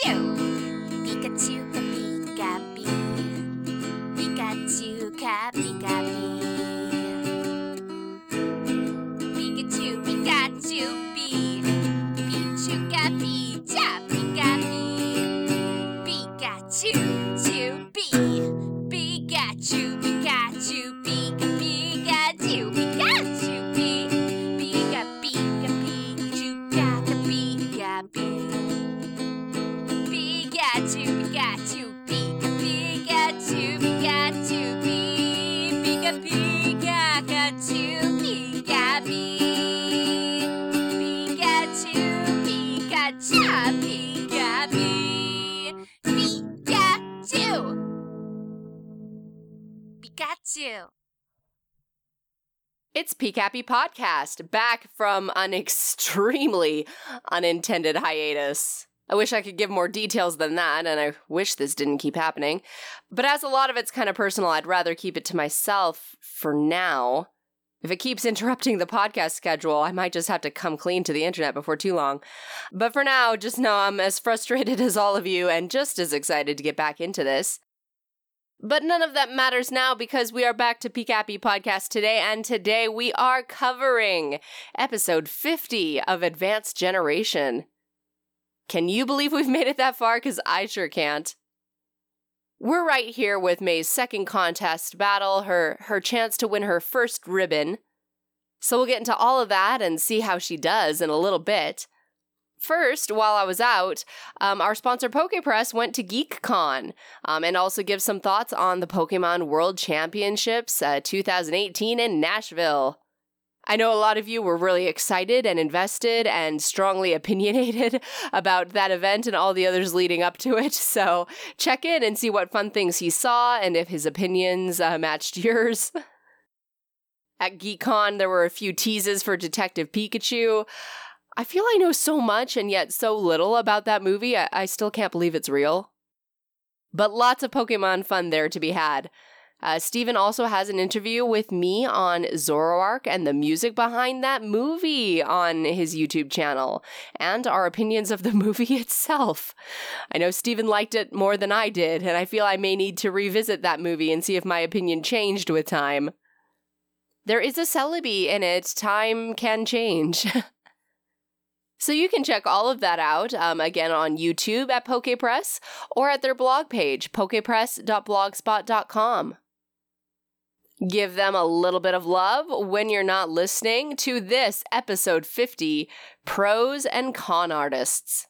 Pikachu. PCAPI Podcast, back from an extremely unintended hiatus. I wish I could give more details than that, and I wish this didn't keep happening. But as a lot of it's kind of personal, I'd rather keep it to myself for now. If it keeps interrupting the podcast schedule, I might just have to come clean to the internet before too long. But for now, just know I'm as frustrated as all of you and just as excited to get back into this. But none of that matters now because we are back to PCAPI podcast today, and today we are covering episode 50 of Advanced Generation. Can you believe we've made it that far? Because I sure can't. We're right here with May's second contest battle, her her chance to win her first ribbon. So we'll get into all of that and see how she does in a little bit. First, while I was out, um, our sponsor PokePress went to GeekCon um, and also give some thoughts on the Pokemon World Championships uh, 2018 in Nashville. I know a lot of you were really excited and invested and strongly opinionated about that event and all the others leading up to it. So check in and see what fun things he saw and if his opinions uh, matched yours. At GeekCon, there were a few teases for Detective Pikachu. I feel I know so much and yet so little about that movie, I, I still can't believe it's real. But lots of Pokemon fun there to be had. Uh, Steven also has an interview with me on Zoroark and the music behind that movie on his YouTube channel, and our opinions of the movie itself. I know Steven liked it more than I did, and I feel I may need to revisit that movie and see if my opinion changed with time. There is a Celebi in it. Time can change. So you can check all of that out um, again on YouTube at PokePress or at their blog page, pokepress.blogspot.com. Give them a little bit of love when you're not listening to this episode 50 Pros and Con Artists.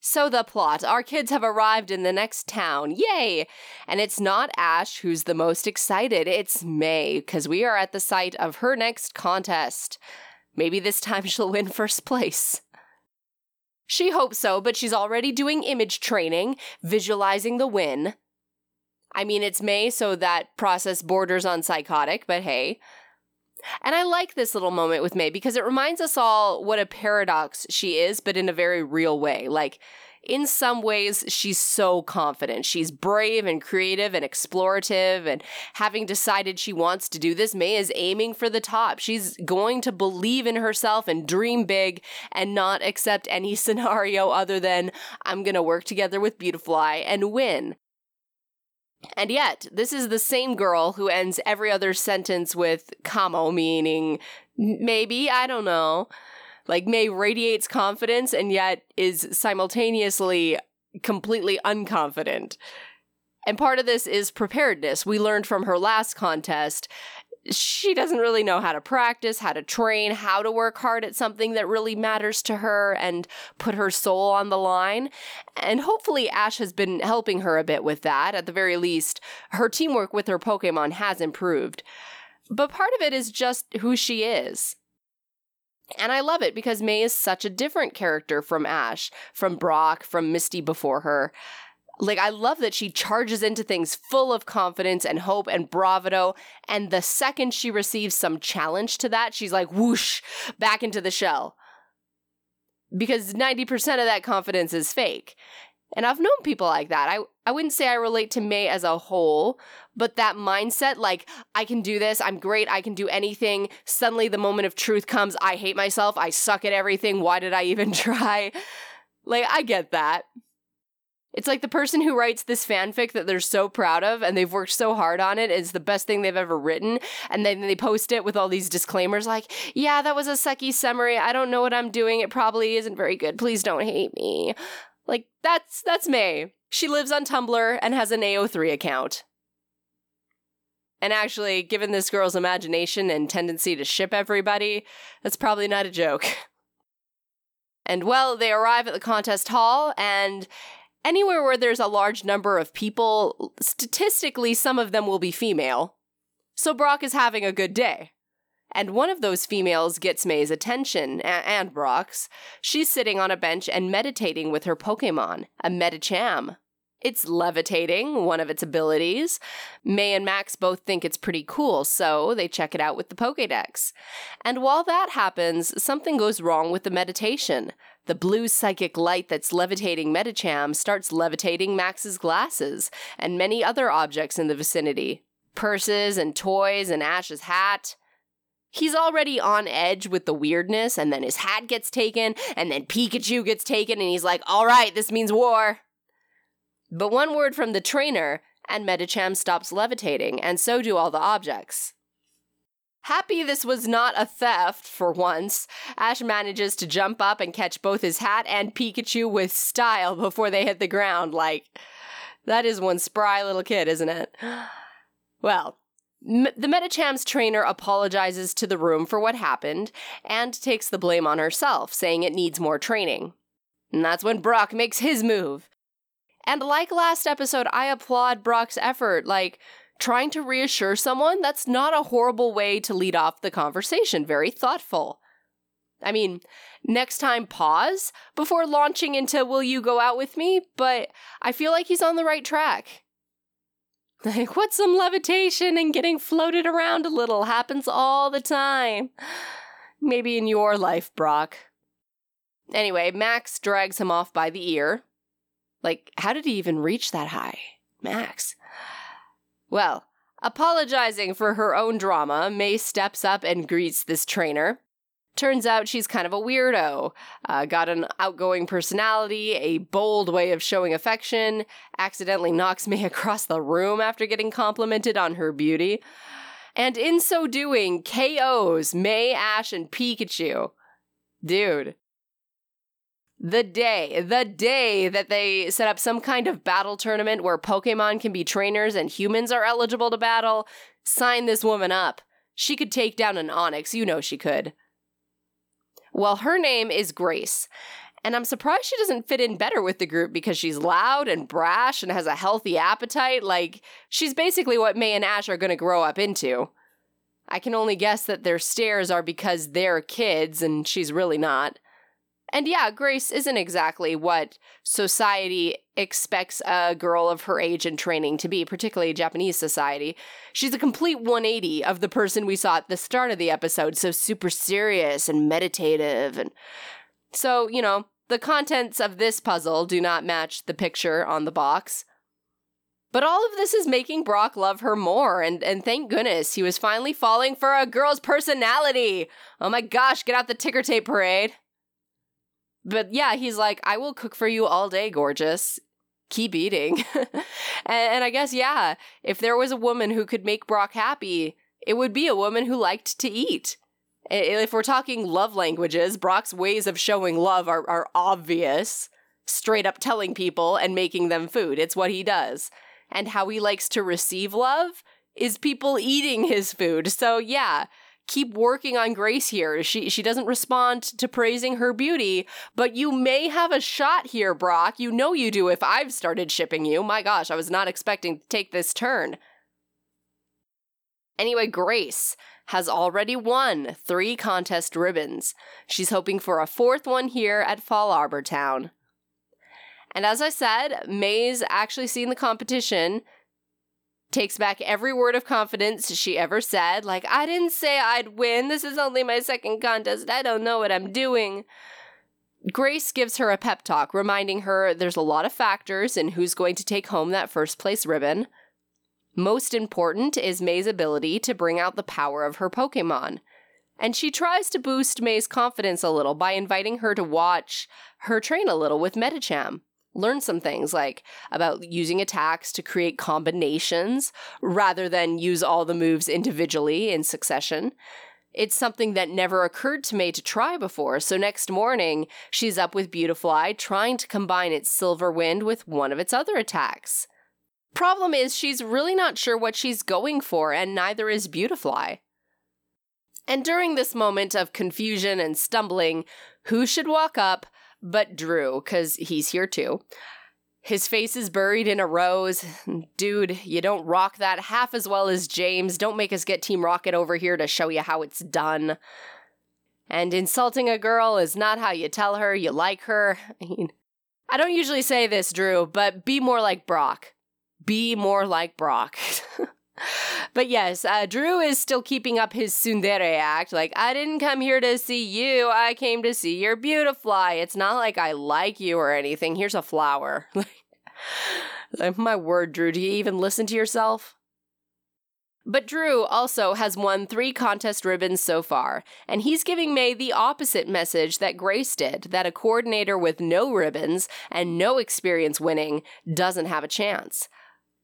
So, the plot our kids have arrived in the next town. Yay! And it's not Ash who's the most excited, it's May, because we are at the site of her next contest. Maybe this time she'll win first place. She hopes so, but she's already doing image training, visualizing the win. I mean, it's May, so that process borders on psychotic, but hey. And I like this little moment with May because it reminds us all what a paradox she is, but in a very real way. Like, in some ways, she's so confident. She's brave and creative and explorative. And having decided she wants to do this, May is aiming for the top. She's going to believe in herself and dream big and not accept any scenario other than I'm going to work together with Beautifly and win. And yet, this is the same girl who ends every other sentence with kamo, meaning maybe, I don't know. Like May radiates confidence and yet is simultaneously completely unconfident. And part of this is preparedness. We learned from her last contest. She doesn't really know how to practice, how to train, how to work hard at something that really matters to her and put her soul on the line. And hopefully, Ash has been helping her a bit with that. At the very least, her teamwork with her Pokemon has improved. But part of it is just who she is. And I love it because May is such a different character from Ash, from Brock, from Misty before her. Like, I love that she charges into things full of confidence and hope and bravado. And the second she receives some challenge to that, she's like, whoosh, back into the shell. Because 90% of that confidence is fake. And I've known people like that. I, I wouldn't say I relate to May as a whole, but that mindset, like, I can do this, I'm great, I can do anything. Suddenly, the moment of truth comes, I hate myself, I suck at everything, why did I even try? Like, I get that. It's like the person who writes this fanfic that they're so proud of and they've worked so hard on it. It's the best thing they've ever written. And then they post it with all these disclaimers like, yeah, that was a sucky summary. I don't know what I'm doing. It probably isn't very good. Please don't hate me. Like, that's that's May. She lives on Tumblr and has an AO3 account. And actually, given this girl's imagination and tendency to ship everybody, that's probably not a joke. And well, they arrive at the contest hall, and anywhere where there's a large number of people, statistically, some of them will be female. So Brock is having a good day. And one of those females gets May's attention, a- and Brock's. She's sitting on a bench and meditating with her Pokemon, a Medicham. It's levitating, one of its abilities. May and Max both think it's pretty cool, so they check it out with the Pokedex. And while that happens, something goes wrong with the meditation. The blue psychic light that's levitating Medicham starts levitating Max's glasses and many other objects in the vicinity purses and toys and Ash's hat. He's already on edge with the weirdness, and then his hat gets taken, and then Pikachu gets taken, and he's like, all right, this means war. But one word from the trainer, and Medicham stops levitating, and so do all the objects. Happy this was not a theft for once, Ash manages to jump up and catch both his hat and Pikachu with style before they hit the ground. Like, that is one spry little kid, isn't it? Well, The Medicham's trainer apologizes to the room for what happened and takes the blame on herself, saying it needs more training. And that's when Brock makes his move. And like last episode, I applaud Brock's effort. Like, trying to reassure someone, that's not a horrible way to lead off the conversation. Very thoughtful. I mean, next time pause before launching into will you go out with me, but I feel like he's on the right track. Like, what's some levitation and getting floated around a little happens all the time. Maybe in your life, Brock. Anyway, Max drags him off by the ear. Like, how did he even reach that high? Max. Well, apologizing for her own drama, May steps up and greets this trainer. Turns out she's kind of a weirdo. Uh, got an outgoing personality, a bold way of showing affection, accidentally knocks me across the room after getting complimented on her beauty. And in so doing, KOs May, Ash, and Pikachu. Dude. The day, the day that they set up some kind of battle tournament where Pokemon can be trainers and humans are eligible to battle, sign this woman up. She could take down an Onix, you know she could. Well, her name is Grace. And I'm surprised she doesn't fit in better with the group because she's loud and brash and has a healthy appetite. Like, she's basically what May and Ash are going to grow up into. I can only guess that their stares are because they're kids and she's really not. And yeah, Grace isn't exactly what society expects a girl of her age and training to be, particularly Japanese society. She's a complete 180 of the person we saw at the start of the episode, so super serious and meditative. And so, you know, the contents of this puzzle do not match the picture on the box. But all of this is making Brock love her more, and, and thank goodness he was finally falling for a girl's personality. Oh my gosh, get out the ticker tape parade. But yeah, he's like, I will cook for you all day, gorgeous. Keep eating. and, and I guess, yeah, if there was a woman who could make Brock happy, it would be a woman who liked to eat. If we're talking love languages, Brock's ways of showing love are, are obvious. Straight up telling people and making them food. It's what he does. And how he likes to receive love is people eating his food. So, yeah, keep working on Grace here. She she doesn't respond to praising her beauty, but you may have a shot here, Brock. You know you do if I've started shipping you. My gosh, I was not expecting to take this turn. Anyway, Grace has already won three contest ribbons. She's hoping for a fourth one here at Fallarbor Town. And as I said, May's actually seen the competition takes back every word of confidence she ever said. Like, I didn't say I'd win. This is only my second contest. I don't know what I'm doing. Grace gives her a pep talk, reminding her there's a lot of factors in who's going to take home that first place ribbon. Most important is May's ability to bring out the power of her Pokemon. And she tries to boost May's confidence a little by inviting her to watch her train a little with Medicham. Learn some things like about using attacks to create combinations rather than use all the moves individually in succession. It's something that never occurred to May to try before, so next morning, she's up with Beautifly trying to combine its Silver Wind with one of its other attacks. Problem is, she's really not sure what she's going for, and neither is Beautifly. And during this moment of confusion and stumbling, who should walk up but Drew, because he's here too? His face is buried in a rose. Dude, you don't rock that half as well as James. Don't make us get Team Rocket over here to show you how it's done. And insulting a girl is not how you tell her you like her. I mean, I don't usually say this, Drew, but be more like Brock. Be more like Brock. but yes, uh, Drew is still keeping up his tsundere act. Like, I didn't come here to see you. I came to see your beautifly. It's not like I like you or anything. Here's a flower. My word, Drew, do you even listen to yourself? But Drew also has won three contest ribbons so far, and he's giving May the opposite message that Grace did that a coordinator with no ribbons and no experience winning doesn't have a chance.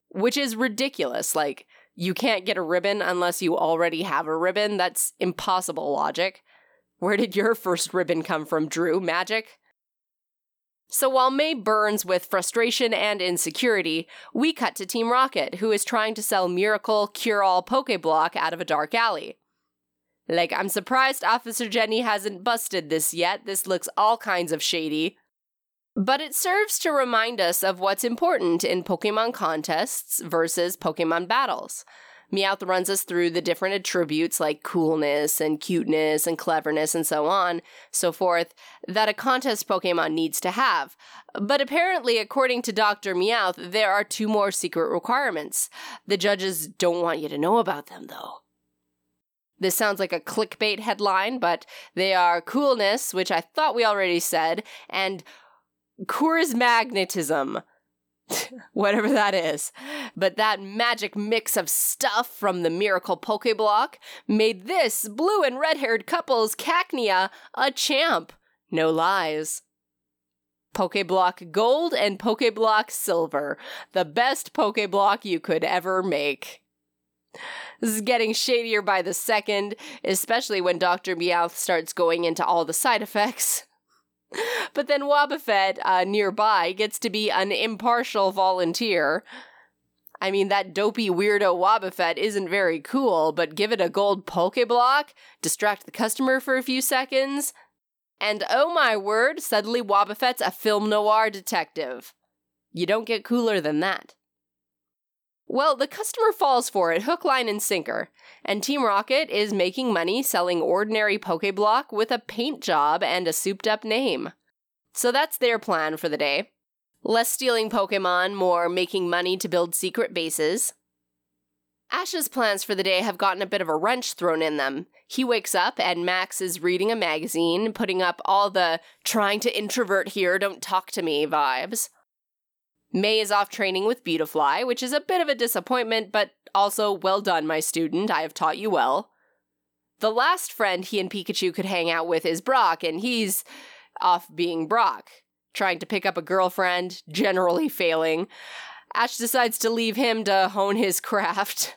Which is ridiculous. Like, you can't get a ribbon unless you already have a ribbon. That's impossible logic. Where did your first ribbon come from, Drew? Magic? So while May burns with frustration and insecurity, we cut to Team Rocket, who is trying to sell Miracle Cure All Pokeblock out of a dark alley. Like, I'm surprised Officer Jenny hasn't busted this yet. This looks all kinds of shady. But it serves to remind us of what's important in Pokemon contests versus Pokemon battles. Meowth runs us through the different attributes like coolness and cuteness and cleverness and so on, so forth, that a contest Pokemon needs to have. But apparently, according to Dr. Meowth, there are two more secret requirements. The judges don't want you to know about them, though. This sounds like a clickbait headline, but they are coolness, which I thought we already said, and Coors magnetism. Whatever that is. But that magic mix of stuff from the Miracle Pokeblock made this blue and red haired couple's Cacnea a champ. No lies. Pokeblock Gold and Pokeblock Silver, the best Pokeblock you could ever make. This is getting shadier by the second, especially when Dr. Meowth starts going into all the side effects. but then Wobbuffet, uh, nearby, gets to be an impartial volunteer. I mean, that dopey weirdo Wobbuffet isn't very cool, but give it a gold Pokeblock, distract the customer for a few seconds, and oh my word, suddenly Wobbuffet's a film noir detective. You don't get cooler than that. Well, the customer falls for it hook, line, and sinker, and Team Rocket is making money selling ordinary Pokeblock with a paint job and a souped up name. So that's their plan for the day. Less stealing Pokemon, more making money to build secret bases. Ash's plans for the day have gotten a bit of a wrench thrown in them. He wakes up and Max is reading a magazine, putting up all the trying to introvert here, don't talk to me vibes. May is off training with Beautifly, which is a bit of a disappointment, but also well done, my student. I have taught you well. The last friend he and Pikachu could hang out with is Brock, and he's off being Brock, trying to pick up a girlfriend, generally failing. Ash decides to leave him to hone his craft.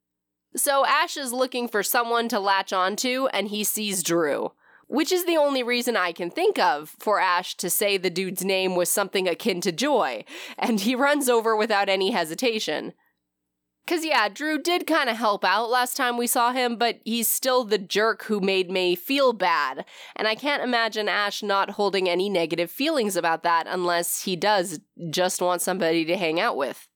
so Ash is looking for someone to latch onto, and he sees Drew which is the only reason I can think of for Ash to say the dude's name was something akin to joy, and he runs over without any hesitation. Cause yeah, Drew did kind of help out last time we saw him, but he's still the jerk who made May feel bad, and I can't imagine Ash not holding any negative feelings about that unless he does just want somebody to hang out with.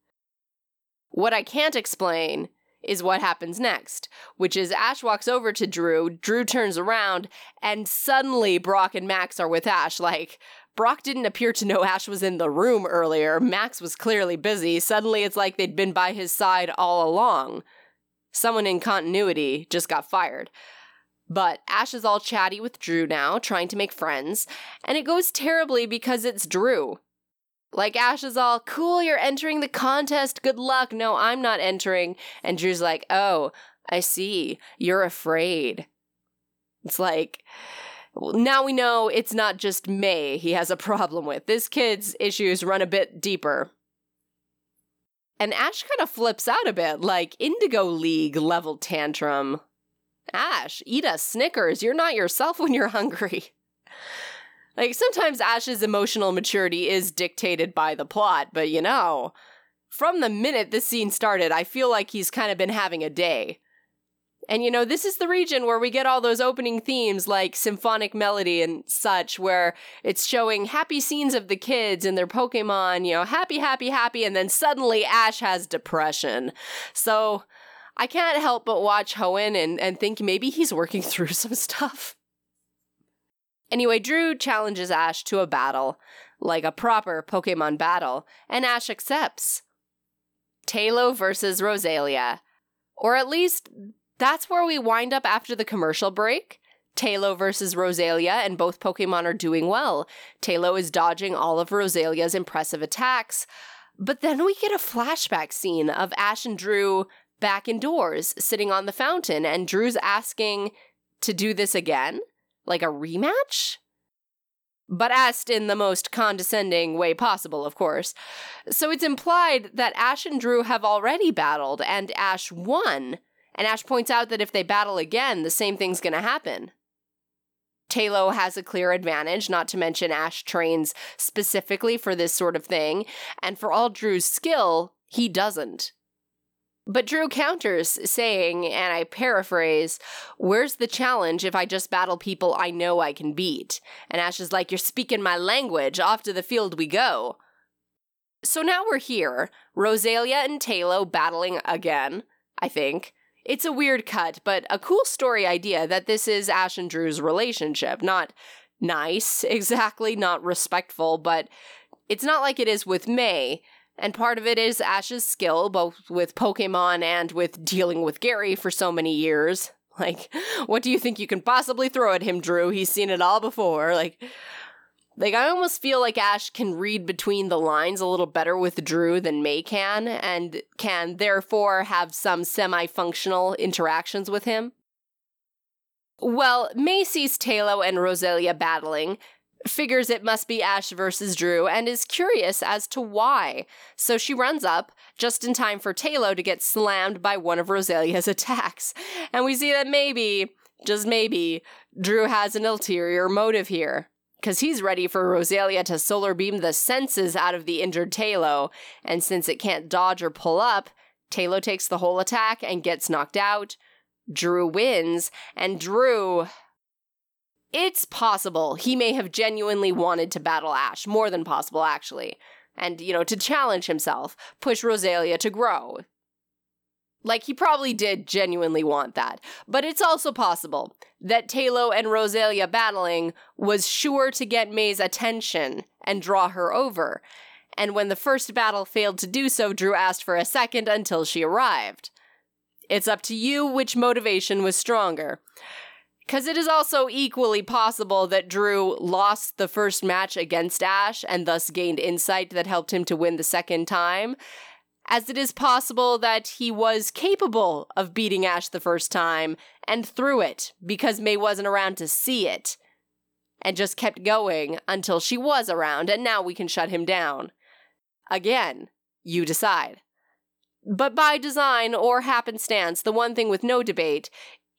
What I can't explain is what happens next, which is Ash walks over to Drew, Drew turns around, and suddenly Brock and Max are with Ash. Like, Brock didn't appear to know Ash was in the room earlier. Max was clearly busy. Suddenly it's like they'd been by his side all along. Someone in continuity just got fired. But Ash is all chatty with Drew now, trying to make friends, and it goes terribly because it's Drew. Like Ash is all, cool, you're entering the contest, good luck. No, I'm not entering. And Drew's like, oh, I see, you're afraid. It's like, now we know it's not just May he has a problem with. This kid's issues run a bit deeper. And Ash kind of flips out a bit, like Indigo League level tantrum. Ash, eat a Snickers. You're not yourself when you're hungry. Like, sometimes Ash's emotional maturity is dictated by the plot, but you know, from the minute this scene started, I feel like he's kind of been having a day. And you know, this is the region where we get all those opening themes like symphonic melody and such, where it's showing happy scenes of the kids and their Pokemon, you know, happy, happy, happy, and then suddenly Ash has depression. So I can't help but watch Hoenn and, and think maybe he's working through some stuff. Anyway, Drew challenges Ash to a battle, like a proper Pokemon battle, and Ash accepts. Taillow versus Roselia. Or at least that's where we wind up after the commercial break. Taillow versus Roselia, and both Pokemon are doing well. Taillow is dodging all of Roselia's impressive attacks. But then we get a flashback scene of Ash and Drew back indoors, sitting on the fountain, and Drew's asking to do this again? Like a rematch? But asked in the most condescending way possible, of course. So it's implied that Ash and Drew have already battled, and Ash won and Ash points out that if they battle again, the same thing's to happen. Taillow has a clear advantage, not to mention Ash trains specifically for this sort of thing, and for all Drew's skill, he doesn't. But Drew counters, saying, and I paraphrase, Where's the challenge if I just battle people I know I can beat? And Ash is like, You're speaking my language, off to the field we go. So now we're here, Roselia and Taillow battling again, I think. It's a weird cut, but a cool story idea that this is Ash and Drew's relationship. Not nice, exactly, not respectful, but it's not like it is with May. And part of it is Ash's skill, both with Pokemon and with dealing with Gary for so many years. Like, what do you think you can possibly throw at him, Drew? He's seen it all before. Like, like, I almost feel like Ash can read between the lines a little better with Drew than May can, and can therefore have some semi functional interactions with him. Well, May sees Taillow and Roselia battling, figures it must be Ash versus Drew, and is curious as to why. So she runs up, just in time for Taillow to get slammed by one of Roselia's attacks. And we see that maybe, just maybe, Drew has an ulterior motive here because he's ready for Roselia to solar beam the senses out of the injured Taillow, and since it can't dodge or pull up, Taillow takes the whole attack and gets knocked out. Drew wins, and Drew. It's possible he may have genuinely wanted to battle Ash, more than possible, actually. And, you know, to challenge himself, push Roselia to grow. Like, he probably did genuinely want that. But it's also possible that Taillow and Roselia battling was sure to get May's attention and draw her over. And when the first battle failed to do so, Drew asked for a second until she arrived. It's up to you which motivation was stronger. Because it is also equally possible that Drew lost the first match against Ash and thus gained insight that helped him to win the second time as it is possible that he was capable of beating Ash the first time and threw it because May wasn't around to see it and just kept going until she was around, and now we can shut him down. Again, you decide. But by design or happenstance, the one thing with no debate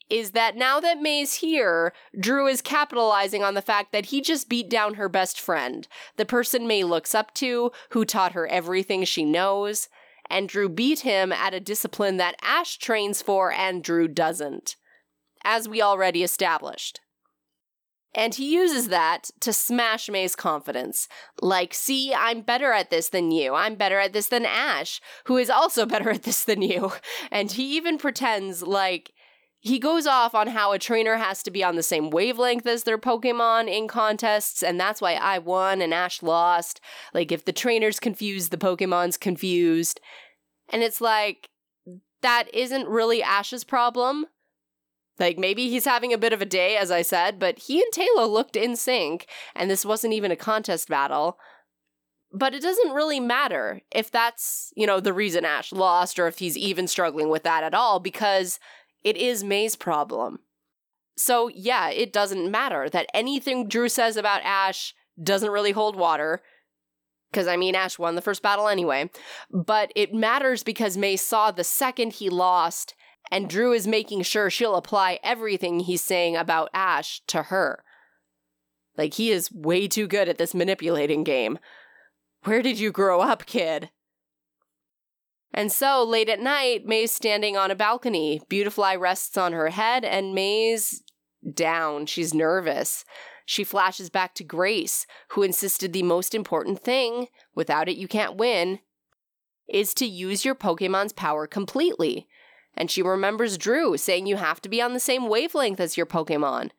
is that now that May's here, Drew is capitalizing on the fact that he just beat down her best friend, the person May looks up to, who taught her everything she knows and Drew beat him at a discipline that Ash trains for and Drew doesn't, as we already established. And he uses that to smash May's confidence. Like, see, I'm better at this than you. I'm better at this than Ash, who is also better at this than you. And he even pretends like he goes off on how a trainer has to be on the same wavelength as their Pokemon in contests, and that's why I won and Ash lost. Like, if the trainer's confused, the Pokemon's confused. And it's like, that isn't really Ash's problem. Like, maybe he's having a bit of a day, as I said, but he and Taillow looked in sync, and this wasn't even a contest battle. But it doesn't really matter if that's, you know, the reason Ash lost or if he's even struggling with that at all, because it is May's problem. So, yeah, it doesn't matter that anything Drew says about Ash doesn't really hold water. Because, I mean, Ash won the first battle anyway. But it matters because May saw the second he lost, and Drew is making sure she'll apply everything he's saying about Ash to her. Like, he is way too good at this manipulating game. Where did you grow up, kid? And so, late at night, May's standing on a balcony. Beautifly rests on her head, and May's down. She's nervous. She flashes back to Grace, who insisted the most important thing without it, you can't win is to use your Pokemon's power completely. And she remembers Drew saying you have to be on the same wavelength as your Pokemon.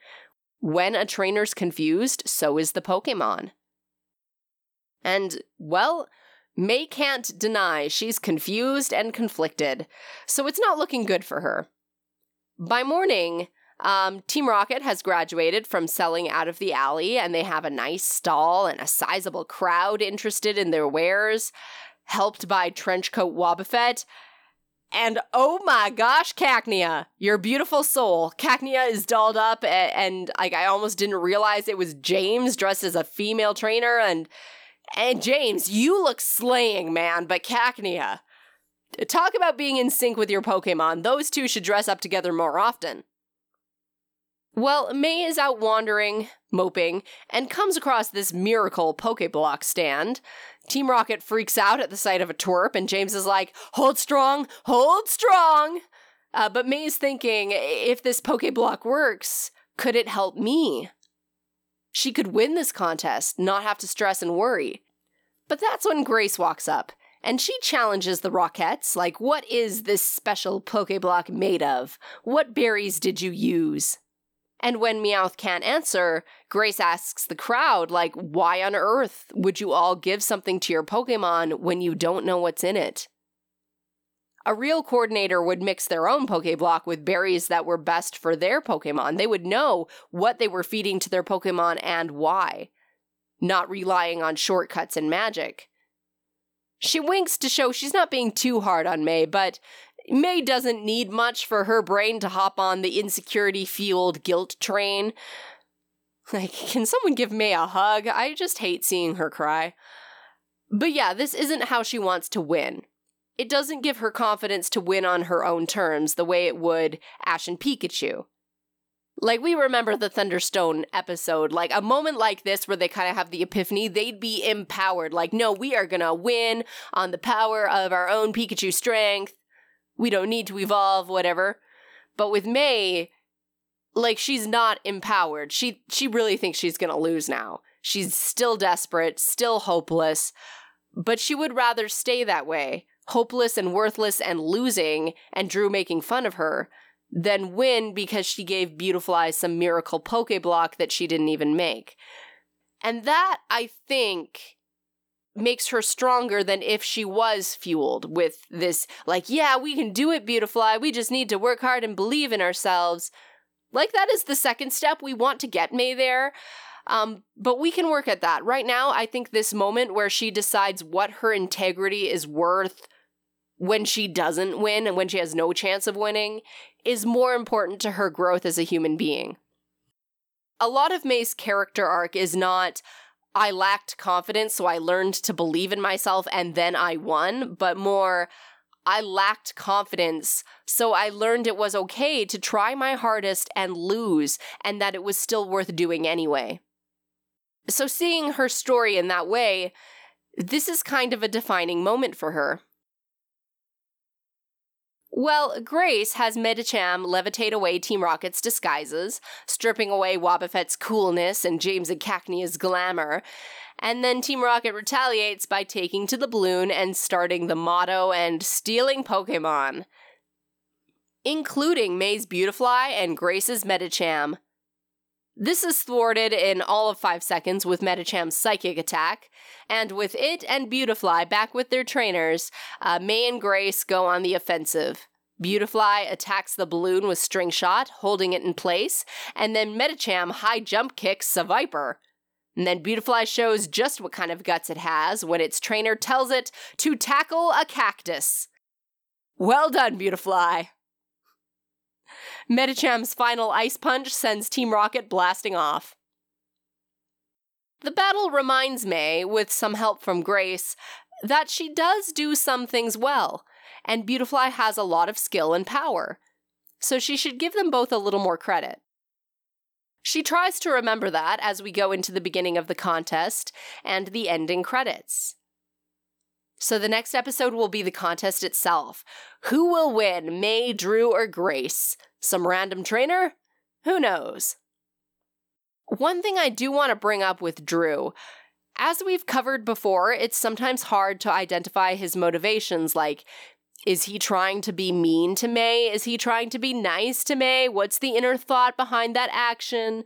When a trainer's confused, so is the Pokemon. And, well, May can't deny she's confused and conflicted, so it's not looking good for her. By morning, um, Team Rocket has graduated from selling out of the alley, and they have a nice stall and a sizable crowd interested in their wares, helped by Trenchcoat Wobbuffet. And oh my gosh, Cacnea, your beautiful soul. Cacnea is dolled up, and, and like I almost didn't realize it was James dressed as a female trainer, and and James, you look slaying, man, but Cacnea. Talk about being in sync with your Pokemon. Those two should dress up together more often. Well, May is out wandering, moping, and comes across this miracle Pokeblock stand. Team Rocket freaks out at the sight of a twerp, and James is like, Hold strong, hold strong! Uh, but May's thinking, if this Pokeblock works, could it help me? She could win this contest, not have to stress and worry. But that's when Grace walks up, and she challenges the Rockettes like, What is this special Pokeblock made of? What berries did you use? And when Meowth can't answer, Grace asks the crowd, like, why on earth would you all give something to your Pokemon when you don't know what's in it? A real coordinator would mix their own Pokeblock with berries that were best for their Pokemon. They would know what they were feeding to their Pokemon and why, not relying on shortcuts and magic. She winks to show she's not being too hard on May, but May doesn't need much for her brain to hop on the insecurity fueled guilt train. Like, can someone give May a hug? I just hate seeing her cry. But yeah, this isn't how she wants to win it doesn't give her confidence to win on her own terms the way it would Ash and Pikachu. Like, we remember the Thunderstone episode, like a moment like this where they kind of have the epiphany, they'd be empowered. Like, no, we are gonna win on the power of our own Pikachu strength. We don't need to evolve, whatever. But with May, like, she's not empowered. She, she really thinks she's gonna lose now. She's still desperate, still hopeless, but she would rather stay that way hopeless and worthless and losing, and Drew making fun of her, than win because she gave Beautiful Eyes some miracle Pokeblock that she didn't even make. And that, I think, makes her stronger than if she was fueled with this, like, yeah, we can do it, Beautifly. We just need to work hard and believe in ourselves. Like, that is the second step. We want to get May there. Um, but we can work at that. Right now, I think this moment where she decides what her integrity is worth when she doesn't win and when she has no chance of winning is more important to her growth as a human being. A lot of May's character arc is not, I lacked confidence, so I learned to believe in myself and then I won, but more, I lacked confidence, so I learned it was okay to try my hardest and lose, and that it was still worth doing anyway. So, seeing her story in that way, this is kind of a defining moment for her. Well, Grace has Medicham levitate away Team Rocket's disguises, stripping away Wobbuffet's coolness and James and Cacnea's glamour. And then Team Rocket retaliates by taking to the balloon and starting the motto and stealing Pokemon, including May's Beautifly and Grace's Medicham. This is thwarted in all of five seconds with Medicham's psychic attack, and with it and Beautifly back with their trainers, uh, May and Grace go on the offensive. Beautifly attacks the balloon with string shot, holding it in place, and then Medicham high jump kicks Seviper. And then Beautifly shows just what kind of guts it has when its trainer tells it to tackle a cactus. Well done, Beautifly. Medicham's final ice punch sends Team Rocket blasting off. The battle reminds May, with some help from Grace, that she does do some things well, and Beautifly has a lot of skill and power, so she should give them both a little more credit. She tries to remember that as we go into the beginning of the contest and the ending credits. So the next episode will be the contest itself. Who will win, May, Drew, or Grace? Some random trainer? Who knows? One thing I do want to bring up with Drew as we've covered before, it's sometimes hard to identify his motivations. Like, is he trying to be mean to May? Is he trying to be nice to May? What's the inner thought behind that action?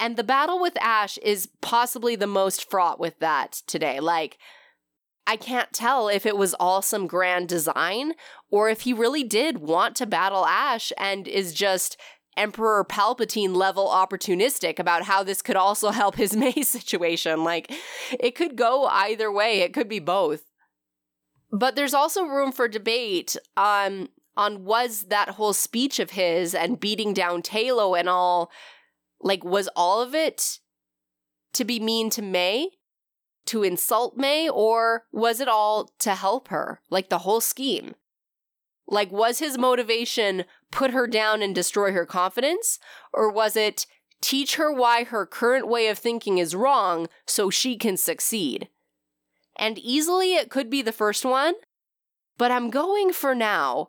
And the battle with Ash is possibly the most fraught with that today. Like, I can't tell if it was all some grand design or if he really did want to battle Ash and is just Emperor Palpatine level opportunistic about how this could also help his May situation. Like, it could go either way, it could be both. But there's also room for debate on on was that whole speech of his and beating down Taillow and all like was all of it to be mean to May? To insult May or was it all to help her? Like the whole scheme? Like, was his motivation put her down and destroy her confidence? Or was it teach her why her current way of thinking is wrong so she can succeed? And easily it could be the first one, but I'm going for now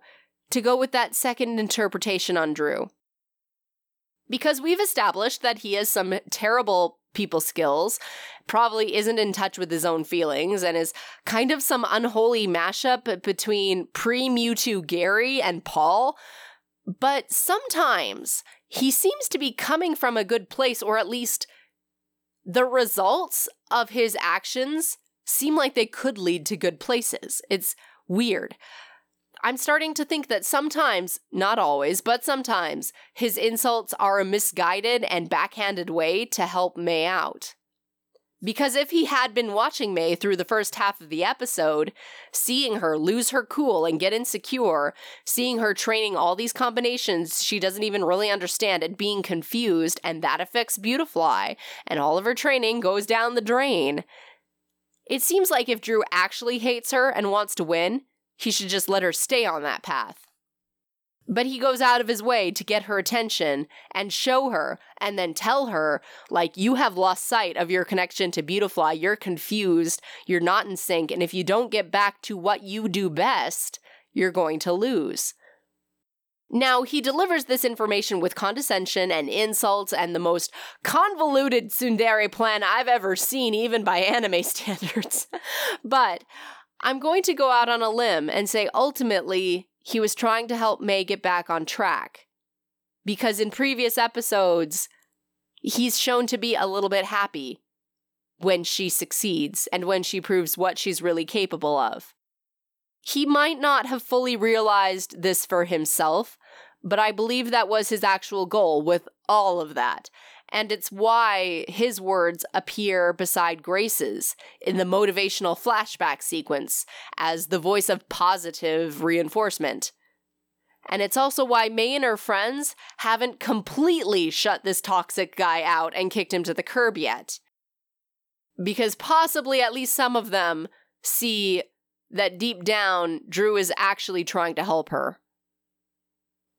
to go with that second interpretation on Drew. Because we've established that he has some terrible people skills, probably isn't in touch with his own feelings, and is kind of some unholy mashup between pre Mewtwo Gary and Paul. But sometimes he seems to be coming from a good place, or at least the results of his actions seem like they could lead to good places. It's weird. I'm starting to think that sometimes, not always, but sometimes, his insults are a misguided and backhanded way to help May out. Because if he had been watching May through the first half of the episode, seeing her lose her cool and get insecure, seeing her training all these combinations she doesn't even really understand and being confused, and that affects Beautifly, and all of her training goes down the drain. It seems like if Drew actually hates her and wants to win, he should just let her stay on that path. But he goes out of his way to get her attention and show her and then tell her, like, you have lost sight of your connection to Beautifly. You're confused. You're not in sync. And if you don't get back to what you do best, you're going to lose. Now, he delivers this information with condescension and insults and the most convoluted tsundere plan I've ever seen, even by anime standards. but I'm going to go out on a limb and say ultimately he was trying to help May get back on track. Because in previous episodes, he's shown to be a little bit happy when she succeeds and when she proves what she's really capable of. He might not have fully realized this for himself, but I believe that was his actual goal with all of that. And it's why his words appear beside Grace's in the motivational flashback sequence as the voice of positive reinforcement. And it's also why May and her friends haven't completely shut this toxic guy out and kicked him to the curb yet. Because possibly at least some of them see that deep down, Drew is actually trying to help her.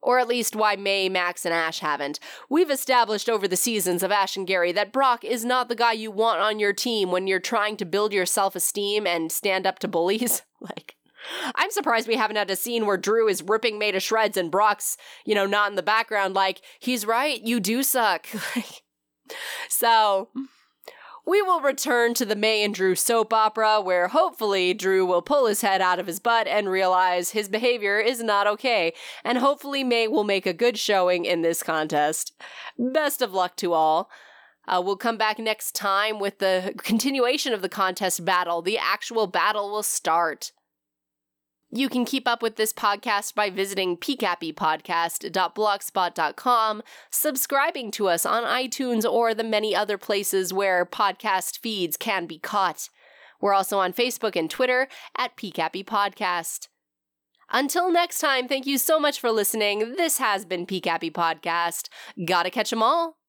Or at least why May, Max, and Ash haven't. We've established over the seasons of Ash and Gary that Brock is not the guy you want on your team when you're trying to build your self esteem and stand up to bullies. like, I'm surprised we haven't had a scene where Drew is ripping May to shreds and Brock's, you know, not in the background, like, he's right, you do suck. so, we will return to the May and Drew soap opera, where hopefully Drew will pull his head out of his butt and realize his behavior is not okay, and hopefully May will make a good showing in this contest. Best of luck to all. Uh, we'll come back next time with the continuation of the contest battle. The actual battle will start. You can keep up with this podcast by visiting pcappypodcast.blogspot.com, subscribing to us on iTunes or the many other places where podcast feeds can be caught. We're also on Facebook and Twitter at PCappy Podcast. Until next time, thank you so much for listening. This has been PCAPy Podcast. Gotta catch 'em all.